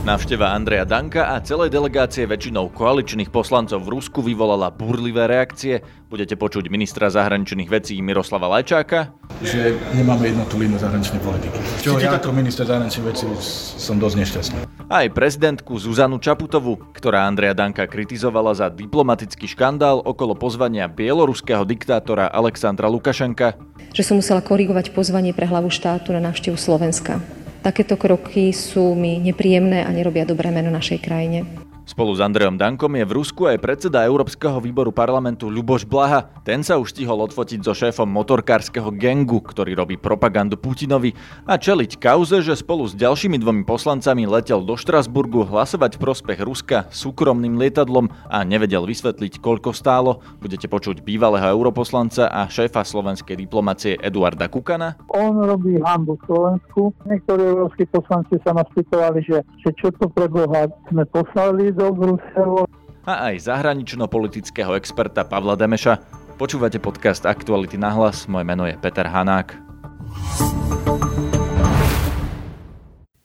Návšteva Andreja Danka a celej delegácie väčšinou koaličných poslancov v Rusku vyvolala burlivé reakcie. Budete počuť ministra zahraničných vecí Miroslava Lajčáka. Že nemáme jednotú línu zahraničnej politiky. Čo ja ako minister zahraničných vecí som dosť nešťastný. Aj prezidentku Zuzanu Čaputovu, ktorá Andreja Danka kritizovala za diplomatický škandál okolo pozvania bieloruského diktátora Alexandra Lukašenka. Že som musela korigovať pozvanie pre hlavu štátu na návštevu Slovenska. Takéto kroky sú mi nepríjemné a nerobia dobré meno našej krajine. Spolu s Andrejom Dankom je v Rusku aj predseda Európskeho výboru parlamentu Ľuboš Blaha. Ten sa už stihol odfotiť so šéfom motorkárskeho gengu, ktorý robí propagandu Putinovi a čeliť kauze, že spolu s ďalšími dvomi poslancami letel do Štrasburgu hlasovať v prospech Ruska súkromným lietadlom a nevedel vysvetliť, koľko stálo. Budete počuť bývalého europoslanca a šéfa slovenskej diplomacie Eduarda Kukana. On robí hambu Slovensku. Niektorí európsky poslanci sa nás pýtovali, že, že čo to pre Boha sme poslali do Bruselu. A aj zahranično-politického experta Pavla Demeša. Počúvate podcast Aktuality na hlas, moje meno je Peter Hanák.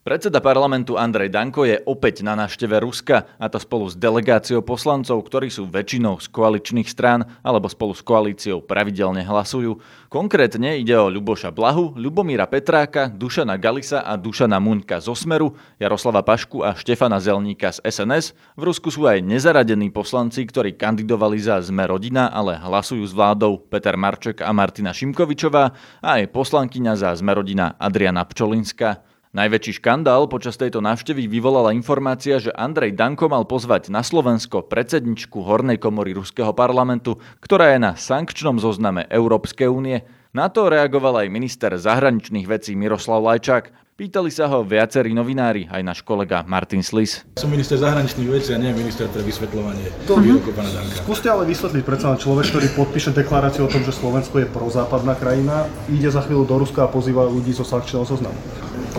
Predseda parlamentu Andrej Danko je opäť na návšteve Ruska, a to spolu s delegáciou poslancov, ktorí sú väčšinou z koaličných strán alebo spolu s koalíciou pravidelne hlasujú. Konkrétne ide o Ľuboša Blahu, Ľubomíra Petráka, Dušana Galisa a Dušana Muňka z Osmeru, Jaroslava Pašku a Štefana Zelníka z SNS. V Rusku sú aj nezaradení poslanci, ktorí kandidovali za Sme rodina, ale hlasujú s vládou Peter Marček a Martina Šimkovičová a aj poslankyňa za Sme rodina Adriana Pčolinská. Najväčší škandál počas tejto návštevy vyvolala informácia, že Andrej Danko mal pozvať na Slovensko predsedničku Hornej komory Ruského parlamentu, ktorá je na sankčnom zozname Európskej únie. Na to reagoval aj minister zahraničných vecí Miroslav Lajčák. Pýtali sa ho viacerí novinári, aj náš kolega Martin Slis. Som minister zahraničných vecí a nie minister pre vysvetľovanie výrokov pána Danka. Skúste ale vysvetliť predsa len človek, ktorý podpíše deklaráciu o tom, že Slovensko je prozápadná krajina, ide za chvíľu do Ruska a pozýva ľudí zo sankčného zoznamu.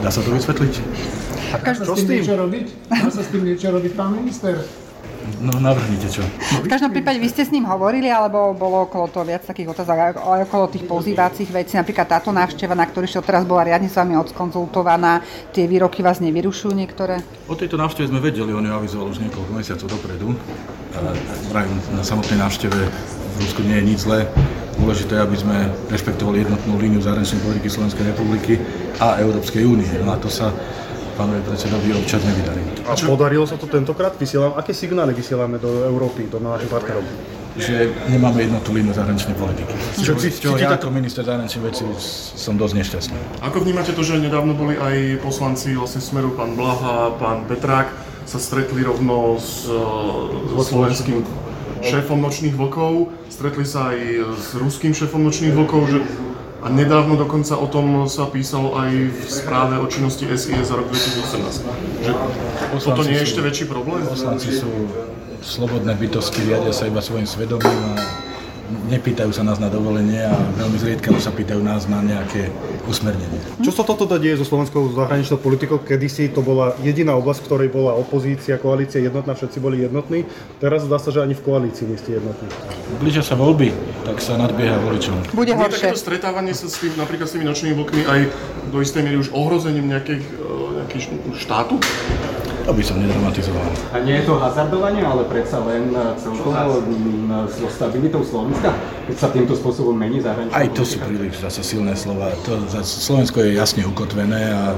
Dá sa to vysvetliť? A Dá sa čo s s tým niečo robiť? Dá sa s tým niečo robiť, pán minister? No navrhnite čo. V každom prípade vy ste s ním hovorili, alebo bolo okolo toho viac takých otázok, aj okolo tých pozývacích vecí, napríklad táto návšteva, na ktorý šiel teraz bola riadne s vami odskonzultovaná, tie výroky vás nevyrušujú niektoré? O tejto návšteve sme vedeli, on ju avizoval už niekoľko mesiacov dopredu. Na samotnej návšteve v Rusku nie je nič zlé. Dôležité je, aby sme rešpektovali jednotnú líniu zahraničnej politiky Slovenskej republiky a Európskej únie. No a to sa pánovi predsedovi občas nevydarí. A podarilo sa to tentokrát? Vysielam, aké signály vysielame do Európy, do našich partnerov? Že nemáme jednotnú líniu zahraničnej politiky. Čo, Čo- čo, čo- ja ako minister zahraničných vecí som dosť nešťastný. Ako vnímate to, že nedávno boli aj poslanci vlastne Smeru, pán Blaha, pán Petrák, sa stretli rovno s, e, so slovenským šéfom nočných vlkov, stretli sa aj s ruským šéfom nočných vlkov, že a nedávno dokonca o tom sa písalo aj v správe o činnosti SIS za rok 2018. Že toto nie je ešte väčší problém? Poslanci sú slobodné bytosti, riadia sa iba svojim svedomím a nepýtajú sa nás na dovolenie a veľmi zriedkavo sa pýtajú nás na nejaké usmernenie. Čo sa toto deje so slovenskou zahraničnou politikou? Kedysi to bola jediná oblasť, v ktorej bola opozícia, koalícia jednotná, všetci boli jednotní. Teraz zdá sa, že ani v koalícii nie ste jednotní. Blížia sa voľby, tak sa nadbieha voličom. Bude horšie. takéto stretávanie sa s tým, napríklad s tými nočnými vlkmi aj do istej miery už ohrozením nejakých, e, nejakých štátu? To by som nedramatizoval. A nie je to hazardovanie, ale predsa len e, celkovo mm, so stabilitou Slovenska, keď sa týmto spôsobom mení zahraničná Aj to politika? sú príliš zase silné slova. To, zase Slovensko je jasne ukotvené a e,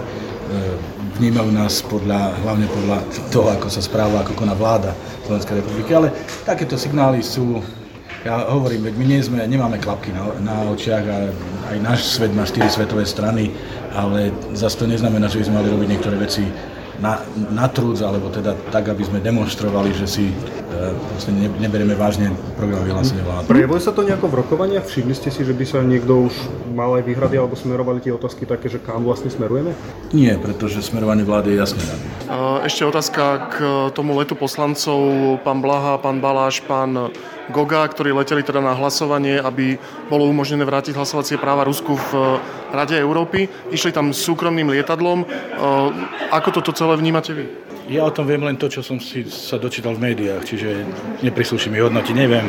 vnímajú nás podľa, hlavne podľa toho, ako sa správa, ako koná vláda Slovenskej republiky. Ale takéto signály sú, ja hovorím, veď my nie sme, nemáme klapky na, na očiach a aj náš svet má štyri svetové strany, ale zase to neznamená, že by sme mali robiť niektoré veci na, na trúc, alebo teda tak, aby sme demonstrovali, že si e, vlastne ne, neberieme vážne program vyhlásenia vlády. Prejavuje sa to nejako v rokovaniach? Všimli ste si, že by sa niekto už mal aj výhrady alebo smerovali tie otázky také, že kam vlastne smerujeme? Nie, pretože smerovanie vlády je jasne dané. A Ešte otázka k tomu letu poslancov, pán Blaha, pán Baláš, pán Goga, ktorí leteli teda na hlasovanie, aby bolo umožnené vrátiť hlasovacie práva Rusku v Rade Európy. Išli tam súkromným lietadlom. E, Ako toto celé vnímate vy? Ja o tom viem len to, čo som si sa dočítal v médiách, čiže neprislúši mi hodnotiť. Neviem,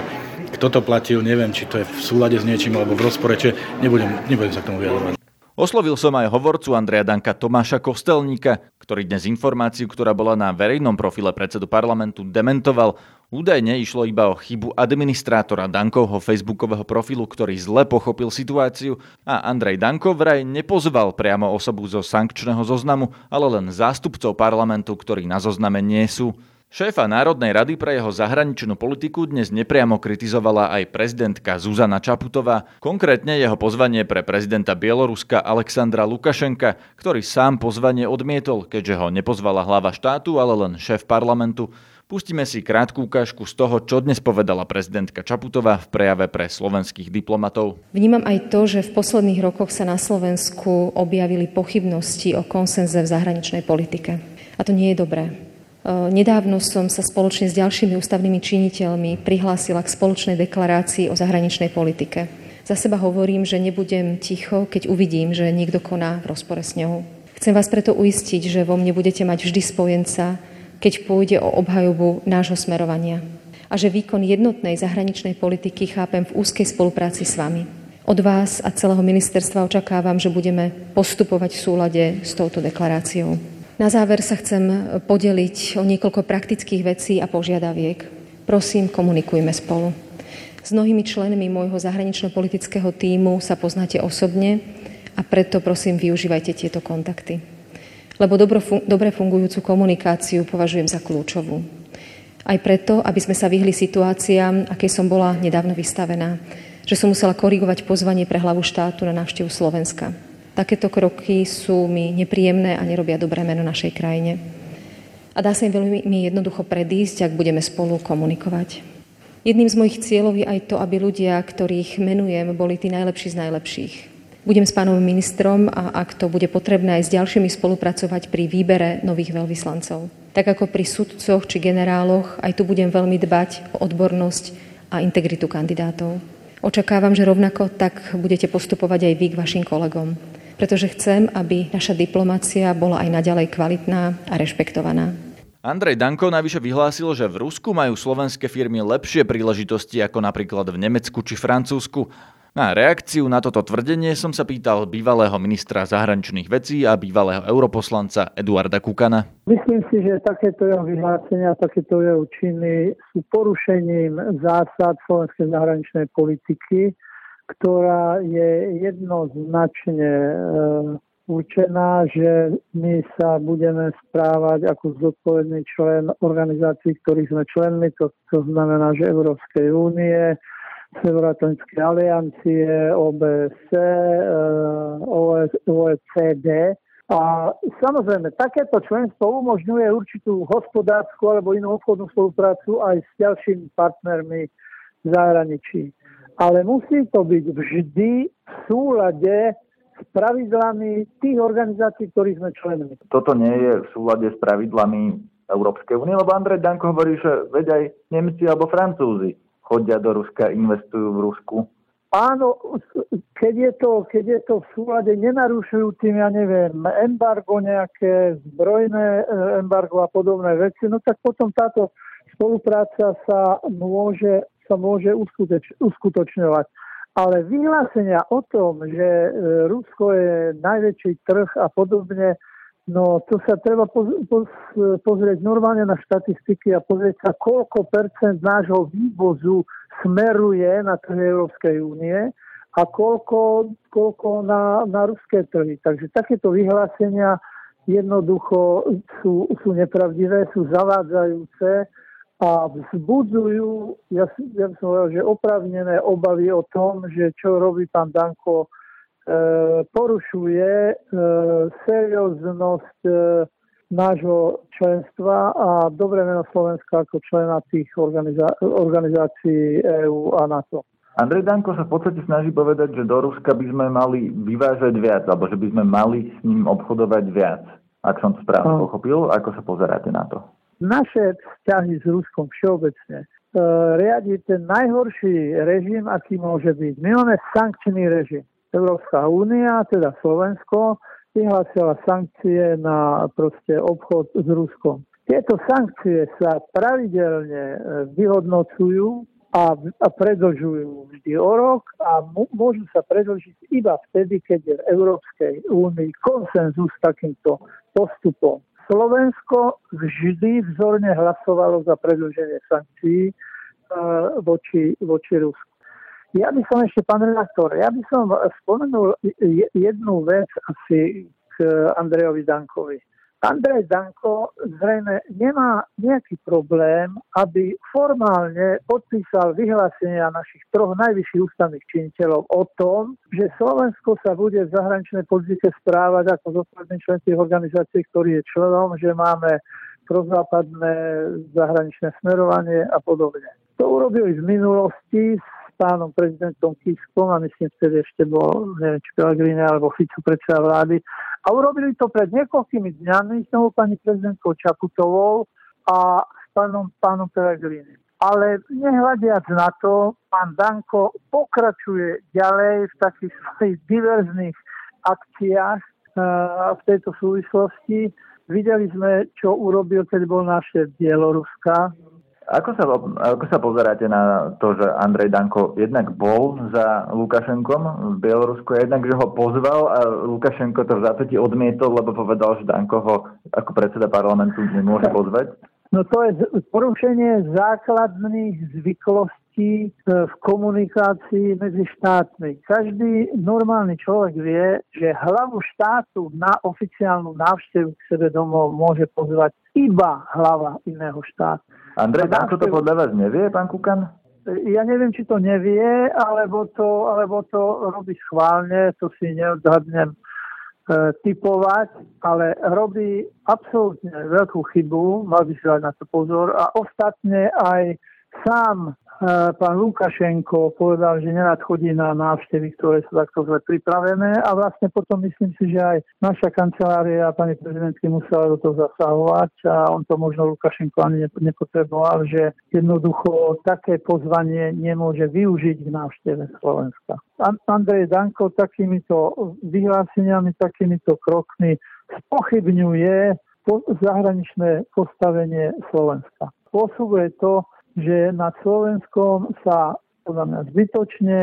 kto to platil, neviem, či to je v súlade s niečím alebo v rozpore, čiže nebudem, nebudem sa k tomu vyjadrovať. Oslovil som aj hovorcu Andreja Danka Tomáša Kostelníka, ktorý dnes informáciu, ktorá bola na verejnom profile predsedu parlamentu, dementoval. Údajne išlo iba o chybu administrátora Dankovho facebookového profilu, ktorý zle pochopil situáciu a Andrej Danko vraj nepozval priamo osobu zo sankčného zoznamu, ale len zástupcov parlamentu, ktorí na zozname nie sú. Šéfa Národnej rady pre jeho zahraničnú politiku dnes nepriamo kritizovala aj prezidentka Zuzana Čaputová, konkrétne jeho pozvanie pre prezidenta Bieloruska Alexandra Lukašenka, ktorý sám pozvanie odmietol, keďže ho nepozvala hlava štátu, ale len šéf parlamentu. Pustíme si krátku ukážku z toho, čo dnes povedala prezidentka Čaputová v prejave pre slovenských diplomatov. Vnímam aj to, že v posledných rokoch sa na Slovensku objavili pochybnosti o konsenze v zahraničnej politike. A to nie je dobré. Nedávno som sa spoločne s ďalšími ústavnými činiteľmi prihlásila k spoločnej deklarácii o zahraničnej politike. Za seba hovorím, že nebudem ticho, keď uvidím, že niekto koná v rozpore s ňou. Chcem vás preto uistiť, že vo mne budete mať vždy spojenca, keď pôjde o obhajobu nášho smerovania. A že výkon jednotnej zahraničnej politiky chápem v úzkej spolupráci s vami. Od vás a celého ministerstva očakávam, že budeme postupovať v súlade s touto deklaráciou. Na záver sa chcem podeliť o niekoľko praktických vecí a požiadaviek. Prosím, komunikujme spolu. S mnohými členmi môjho zahranično-politického týmu sa poznáte osobne a preto prosím využívajte tieto kontakty. Lebo dobre fungujúcu komunikáciu považujem za kľúčovú. Aj preto, aby sme sa vyhli situáciám, aké som bola nedávno vystavená, že som musela korigovať pozvanie pre hlavu štátu na návštevu Slovenska. Takéto kroky sú mi nepríjemné a nerobia dobré meno našej krajine. A dá sa im veľmi jednoducho predísť, ak budeme spolu komunikovať. Jedným z mojich cieľov je aj to, aby ľudia, ktorých menujem, boli tí najlepší z najlepších. Budem s pánom ministrom a ak to bude potrebné aj s ďalšími spolupracovať pri výbere nových veľvyslancov. Tak ako pri sudcoch či generáloch, aj tu budem veľmi dbať o odbornosť a integritu kandidátov. Očakávam, že rovnako tak budete postupovať aj vy k vašim kolegom pretože chcem, aby naša diplomácia bola aj naďalej kvalitná a rešpektovaná. Andrej Danko navyše vyhlásil, že v Rusku majú slovenské firmy lepšie príležitosti ako napríklad v Nemecku či Francúzsku. Na reakciu na toto tvrdenie som sa pýtal bývalého ministra zahraničných vecí a bývalého europoslanca Eduarda Kukana. Myslím si, že takéto jeho vyhlásenia, takéto jeho činy sú porušením zásad slovenskej zahraničnej politiky ktorá je jednoznačne e, určená, že my sa budeme správať ako zodpovedný člen organizácií, ktorých sme členmi, to, to znamená, že Európskej únie, Severoatlantické aliancie, OBS, e, OECD. A samozrejme, takéto členstvo umožňuje určitú hospodárskú alebo inú obchodnú spoluprácu aj s ďalšími partnermi v zahraničí ale musí to byť vždy v súlade s pravidlami tých organizácií, ktorých sme členmi. Toto nie je v súlade s pravidlami Európskej únie, lebo Andrej Danko hovorí, že veď aj Nemci alebo Francúzi chodia do Ruska, investujú v Rusku. Áno, keď je, to, keď je to v súlade, nenarušujú tým, ja neviem, embargo, nejaké zbrojné e, embargo a podobné veci, no tak potom táto spolupráca sa môže sa môže uskutoč- uskutočňovať. Ale vyhlásenia o tom, že e, Rusko je najväčší trh a podobne, no to sa treba poz- poz- pozrieť normálne na štatistiky a pozrieť sa, koľko percent nášho vývozu smeruje na trh Európskej únie a koľko, koľko na, na ruské trhy. Takže takéto vyhlásenia jednoducho sú, sú nepravdivé, sú zavádzajúce a vzbudzujú, ja, ja som hovoril, že opravnené obavy o tom, že čo robí pán Danko, porušuje e, serióznosť e, nášho členstva a dobre meno Slovenska ako člena tých organizá- organizácií EÚ a NATO. Andrej Danko sa v podstate snaží povedať, že do Ruska by sme mali vyvážať viac, alebo že by sme mali s ním obchodovať viac. Ak som to správne pochopil, ako sa pozeráte na to? naše vzťahy s Ruskom všeobecne e, riadi ten najhorší režim, aký môže byť. My máme sankčný režim. Európska únia, teda Slovensko, vyhlásila sankcie na proste obchod s Ruskom. Tieto sankcie sa pravidelne e, vyhodnocujú a, a predlžujú vždy o rok a môžu sa predlžiť iba vtedy, keď je v Európskej únii konsenzus takýmto postupom. Slovensko vždy vzorne hlasovalo za predlženie sankcií uh, voči, voči Rusku. Ja by som ešte, pán redaktor, ja by som spomenul jednu vec asi k Andrejovi Dankovi. Andrej Danko zrejme nemá nejaký problém, aby formálne podpísal vyhlásenia našich troch najvyšších ústavných činiteľov o tom, že Slovensko sa bude v zahraničnej politike správať ako zodpovedný člen tých organizácií, ktorý je členom, že máme prozápadné zahraničné smerovanie a podobne. To urobili v minulosti pánom prezidentom Kiskom a myslím, vtedy ešte bol, neviem, či Pellegrini alebo Fico predseda vlády. A urobili to pred niekoľkými dňami s novou pani prezidentkou Čaputovou a s pánom, pánom Pellegrini. Ale nehľadiac na to, pán Danko pokračuje ďalej v takých svojich diverzných akciách uh, v tejto súvislosti. Videli sme, čo urobil, keď bol naše Bieloruska, ako sa, ako sa pozeráte na to, že Andrej Danko jednak bol za Lukašenkom v Bielorusku, jednak, že ho pozval a Lukašenko to v zásade odmietol, lebo povedal, že Danko ho ako predseda parlamentu nemôže pozvať? No to je porušenie základných zvyklostí e, v komunikácii medzi štátmi. Každý normálny človek vie, že hlavu štátu na oficiálnu návštevu k sebe domov môže pozvať iba hlava iného štátu. Andrej Danko to podľa vás nevie, pán Kukan? Ja neviem, či to nevie, alebo to, alebo to robí schválne, to si neodhadnem E, typovať, ale robí absolútne veľkú chybu, mal by si dať na to pozor a ostatne aj sám pán Lukašenko povedal, že nerad chodí na návštevy, ktoré sú takto zle pripravené a vlastne potom myslím si, že aj naša kancelária pani prezidentky musela do toho zasahovať a on to možno Lukašenko ani nepotreboval, že jednoducho také pozvanie nemôže využiť v návšteve Slovenska. Andrej Danko takýmito vyhláseniami, takýmito krokmi spochybňuje zahraničné postavenie Slovenska. Spôsobuje to, že nad Slovenskom sa podľa mňa zbytočne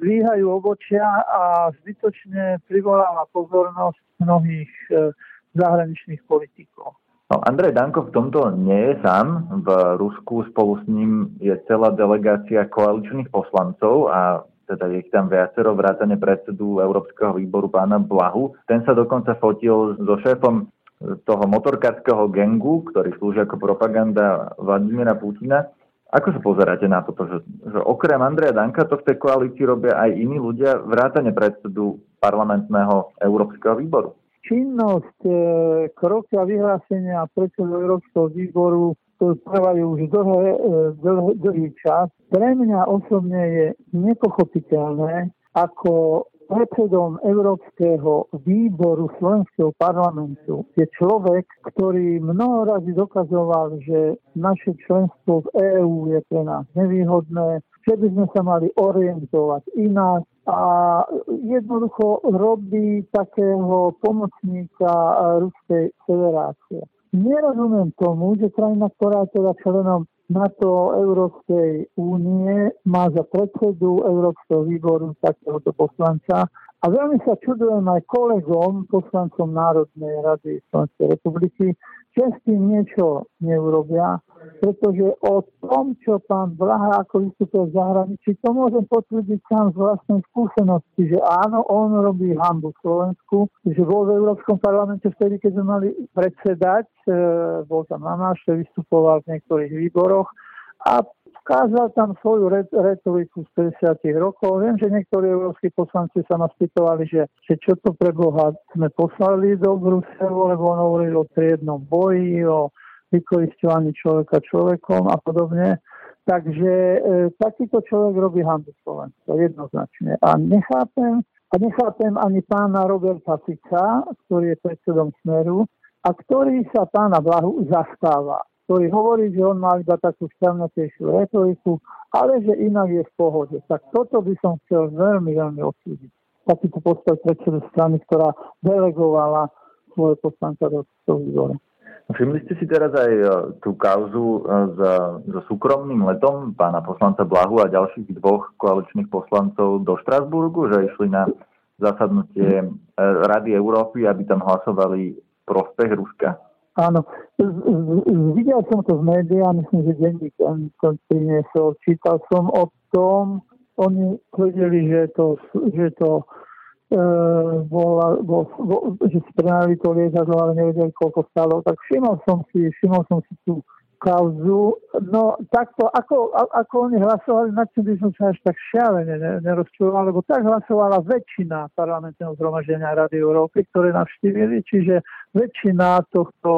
dvíhajú obočia a zbytočne privoláva pozornosť mnohých e, zahraničných politikov. No, Andrej Danko v tomto nie je sám. V Rusku spolu s ním je celá delegácia koaličných poslancov a teda je ich tam viacero, vrátane predsedu Európskeho výboru pána Blahu. Ten sa dokonca fotil so šéfom toho motorkárskeho gengu, ktorý slúži ako propaganda Vladimíra Putina. Ako sa pozeráte na toto, že, že okrem Andreja Danka to v tej koalícii robia aj iní ľudia, vrátane predsedu parlamentného Európskeho výboru? Činnosť, e, kroky a vyhlásenia predsedu Európskeho výboru trvajú už dlhé, e, dlhý čas. Pre mňa osobne je nepochopiteľné, ako predsedom Európskeho výboru Slovenského parlamentu je človek, ktorý mnoho razy dokazoval, že naše členstvo v EÚ je pre nás nevýhodné, že by sme sa mali orientovať inak a jednoducho robí takého pomocníka Ruskej federácie. Nerozumiem tomu, že krajina, ktorá je teda členom NATO Európskej únie má za predsedu Európskeho výboru takéhoto poslanca a veľmi sa čudujem aj kolegom, poslancom Národnej rady Slovenskej republiky, že s tým niečo neurobia, pretože o tom, čo pán Blaha ako vystupuje v zahraničí, to môžem potvrdiť sám z vlastnej skúsenosti, že áno, on robí hambu Slovensku, že bol v Európskom parlamente vtedy, keď sme mali predsedať, e, bol tam na nášte, vystupoval v niektorých výboroch a vkázal tam svoju retoriku z 50 rokov. Viem, že niektorí európsky poslanci sa nás pýtovali, že, že čo to pre Boha sme poslali do Bruselu, lebo on hovoril o triednom boji, o vykoristovaní človeka človekom a podobne. Takže e, takýto človek robí handu Slovensko, jednoznačne. A nechápem, a nechápem ani pána Roberta Fica, ktorý je predsedom Smeru, a ktorý sa pána Blahu zastáva ktorý hovorí, že on má iba takú šťavnatejšiu retoriku, ale že inak je v pohode. Tak toto by som chcel veľmi, veľmi odsúdiť. Takýto postoj predsedu strany, ktorá delegovala svoje poslanca do toho výboru. Všimli ste si teraz aj e, tú kauzu so súkromným letom pána poslanca Blahu a ďalších dvoch koaličných poslancov do Štrasburgu, že išli na zasadnutie Rady Európy, aby tam hlasovali prospech Ruska? Áno, videl som to v médiách, myslím, že denník to priniesol. Čítal som o tom, oni tvrdili, že to, že to e, bola, bol, bol, že si to lietadlo, ale nevedeli, koľko stalo. Tak všimol som si, všimol som si tú kauzu. No takto, ako, ako oni hlasovali, na čom by som sa až tak šialene nerozčuloval, lebo tak hlasovala väčšina parlamentného zhromaždenia Rady Európy, ktoré navštívili, čiže väčšina tohto,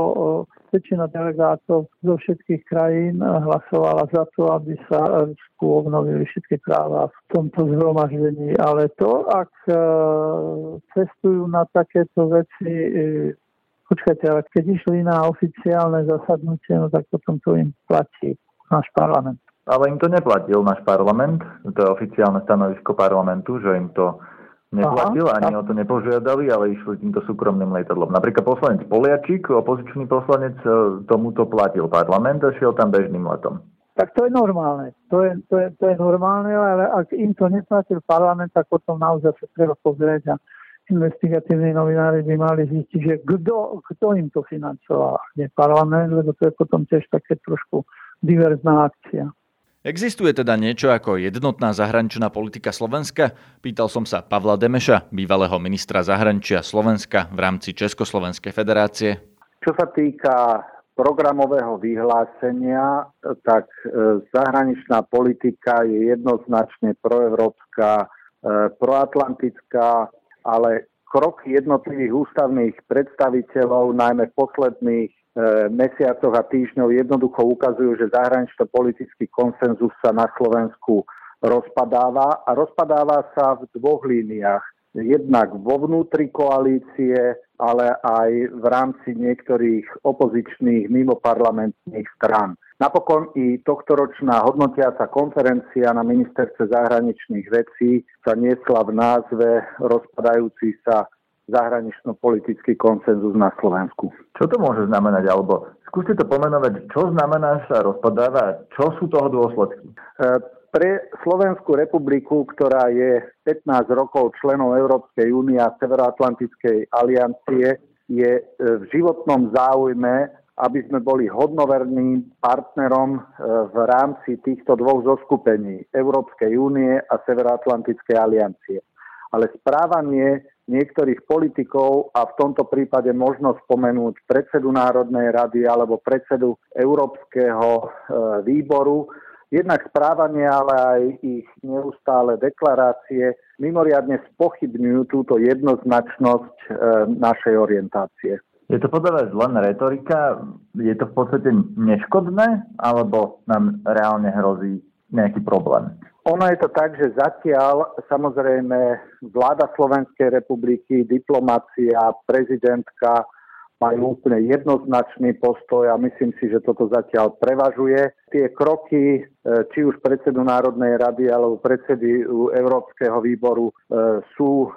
väčšina delegátov zo všetkých krajín hlasovala za to, aby sa Rusku obnovili všetky práva v tomto zhromaždení. Ale to, ak e, cestujú na takéto veci e, Počkajte, ale keď išli na oficiálne zasadnutie, no tak potom to im platí náš parlament. Ale im to neplatil náš parlament, to je oficiálne stanovisko parlamentu, že im to neplatil, Aha, ani o to nepožiadali, ale išli týmto súkromným lietadlom. Napríklad poslanec Poliačík, opozičný poslanec, e, tomuto platil parlament a šiel tam bežným letom. Tak to je normálne. To je, to je, to je normálne, ale ak im to neplatil parlament, tak potom naozaj sa treba pozrieť a investigatívni novinári by mali zistiť, že kto, kto im to financoval, nie parlament, lebo to je potom tiež také trošku diverzná akcia. Existuje teda niečo ako jednotná zahraničná politika Slovenska? Pýtal som sa Pavla Demeša, bývalého ministra zahraničia Slovenska v rámci Československej federácie. Čo sa týka programového vyhlásenia, tak e, zahraničná politika je jednoznačne proevropská, e, proatlantická, ale kroky jednotlivých ústavných predstaviteľov, najmä v posledných e, mesiacoch a týždňov jednoducho ukazujú, že zahranično-politický konsenzus sa na Slovensku rozpadáva a rozpadáva sa v dvoch líniách. Jednak vo vnútri koalície, ale aj v rámci niektorých opozičných mimoparlamentných strán. Napokon i tohtoročná hodnotiaca konferencia na ministerstve zahraničných vecí sa niesla v názve rozpadajúci sa zahranično-politický konsenzus na Slovensku. Čo to môže znamenať? Alebo skúste to pomenovať, čo znamená, že sa rozpadáva, čo sú toho dôsledky? E, pre Slovenskú republiku, ktorá je 15 rokov členom Európskej únie a Severoatlantickej aliancie, je e, v životnom záujme aby sme boli hodnoverným partnerom e, v rámci týchto dvoch zoskupení Európskej únie a Severoatlantickej aliancie. Ale správanie niektorých politikov, a v tomto prípade možno spomenúť predsedu Národnej rady alebo predsedu Európskeho e, výboru, jednak správanie, ale aj ich neustále deklarácie mimoriadne spochybňujú túto jednoznačnosť e, našej orientácie. Je to podľa vás len retorika? Je to v podstate neškodné? Alebo nám reálne hrozí nejaký problém? Ono je to tak, že zatiaľ samozrejme vláda Slovenskej republiky, diplomácia, prezidentka majú úplne jednoznačný postoj a myslím si, že toto zatiaľ prevažuje. Tie kroky, e, či už predsedu Národnej rady alebo predsedy Európskeho výboru e, sú e,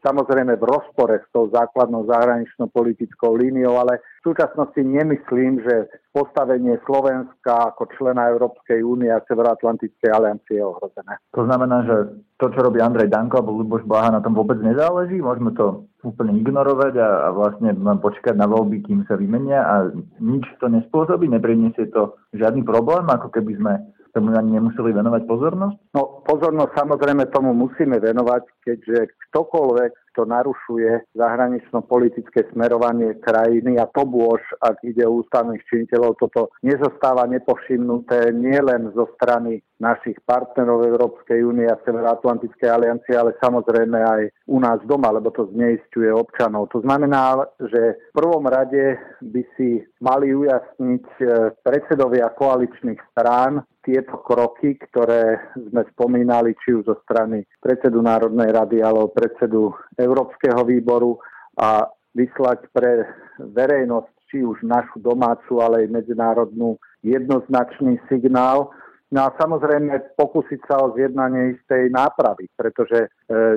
samozrejme v rozpore s tou základnou zahraničnou politickou líniou, ale v súčasnosti nemyslím, že postavenie Slovenska ako člena Európskej únie a Severoatlantickej aliancie je ohrozené. To znamená, že to, čo robí Andrej Danko alebo Luboš Blaha, na tom vôbec nezáleží? Môžeme to úplne ignorovať a, a vlastne len počkať na voľby, kým sa vymenia a nič to nespôsobí, nepriniesie to žiadny problém, ako keby sme tomu ani nemuseli venovať pozornosť? No pozornosť samozrejme tomu musíme venovať, keďže ktokoľvek, kto narušuje zahranično-politické smerovanie krajiny a to bôž, ak ide o ústavných činiteľov, toto nezostáva nepovšimnuté nielen zo strany našich partnerov Európskej únie a Severoatlantickej aliancie, ale samozrejme aj u nás doma, lebo to zneistuje občanov. To znamená, že v prvom rade by si mali ujasniť eh, predsedovia koaličných strán tieto kroky, ktoré sme spomínali, či už zo strany predsedu Národnej rady alebo predsedu Európskeho výboru a vyslať pre verejnosť, či už našu domácu, ale aj medzinárodnú jednoznačný signál. No a samozrejme pokúsiť sa o zjednanie istej nápravy, pretože e,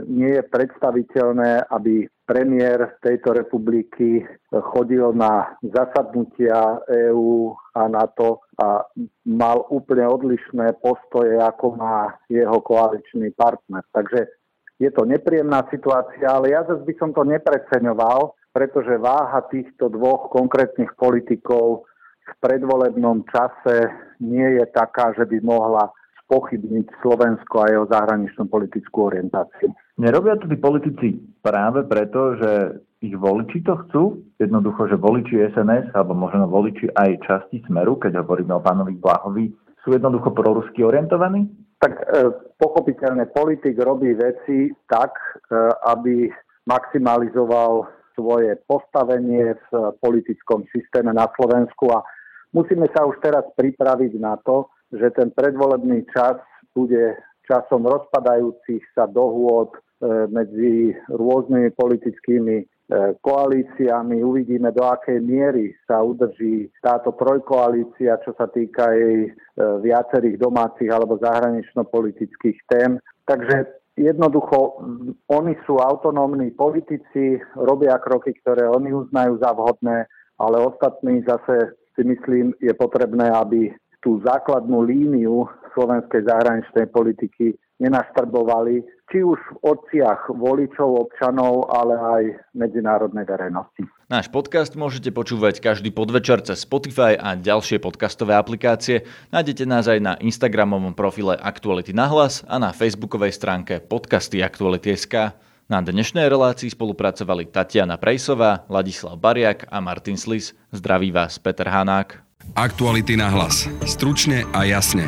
nie je predstaviteľné, aby premiér tejto republiky chodil na zasadnutia EÚ a NATO a mal úplne odlišné postoje, ako má jeho koaličný partner. Takže je to nepríjemná situácia, ale ja zase by som to nepreceňoval, pretože váha týchto dvoch konkrétnych politikov v predvolebnom čase nie je taká, že by mohla spochybniť Slovensko a jeho zahraničnú politickú orientáciu. Nerobia to tí politici práve preto, že ich voliči to chcú? Jednoducho, že voliči SNS alebo možno voliči aj časti Smeru, keď hovoríme o pánovi Blahovi, sú jednoducho prorusky orientovaní? Tak e, pochopiteľne politik robí veci tak, e, aby maximalizoval svoje postavenie v politickom systéme na Slovensku a Musíme sa už teraz pripraviť na to, že ten predvolebný čas bude časom rozpadajúcich sa dohôd e, medzi rôznymi politickými koalíciami. Uvidíme, do akej miery sa udrží táto trojkoalícia, čo sa týka jej e, viacerých domácich alebo zahranično-politických tém. Takže jednoducho oni sú autonómni politici, robia kroky, ktoré oni uznajú za vhodné, ale ostatní zase si myslím, je potrebné, aby tú základnú líniu slovenskej zahraničnej politiky nenaštrbovali, či už v očiach voličov, občanov, ale aj medzinárodnej verejnosti. Náš podcast môžete počúvať každý podvečer cez Spotify a ďalšie podcastové aplikácie. Nájdete nás aj na Instagramovom profile Aktuality na hlas a na facebookovej stránke podcasty Aktuality.sk. Na dnešnej relácii spolupracovali Tatiana Prejsová, Ladislav Bariak a Martin Slis. Zdraví vás Peter Hanák. Aktuality na hlas. Stručne a jasne.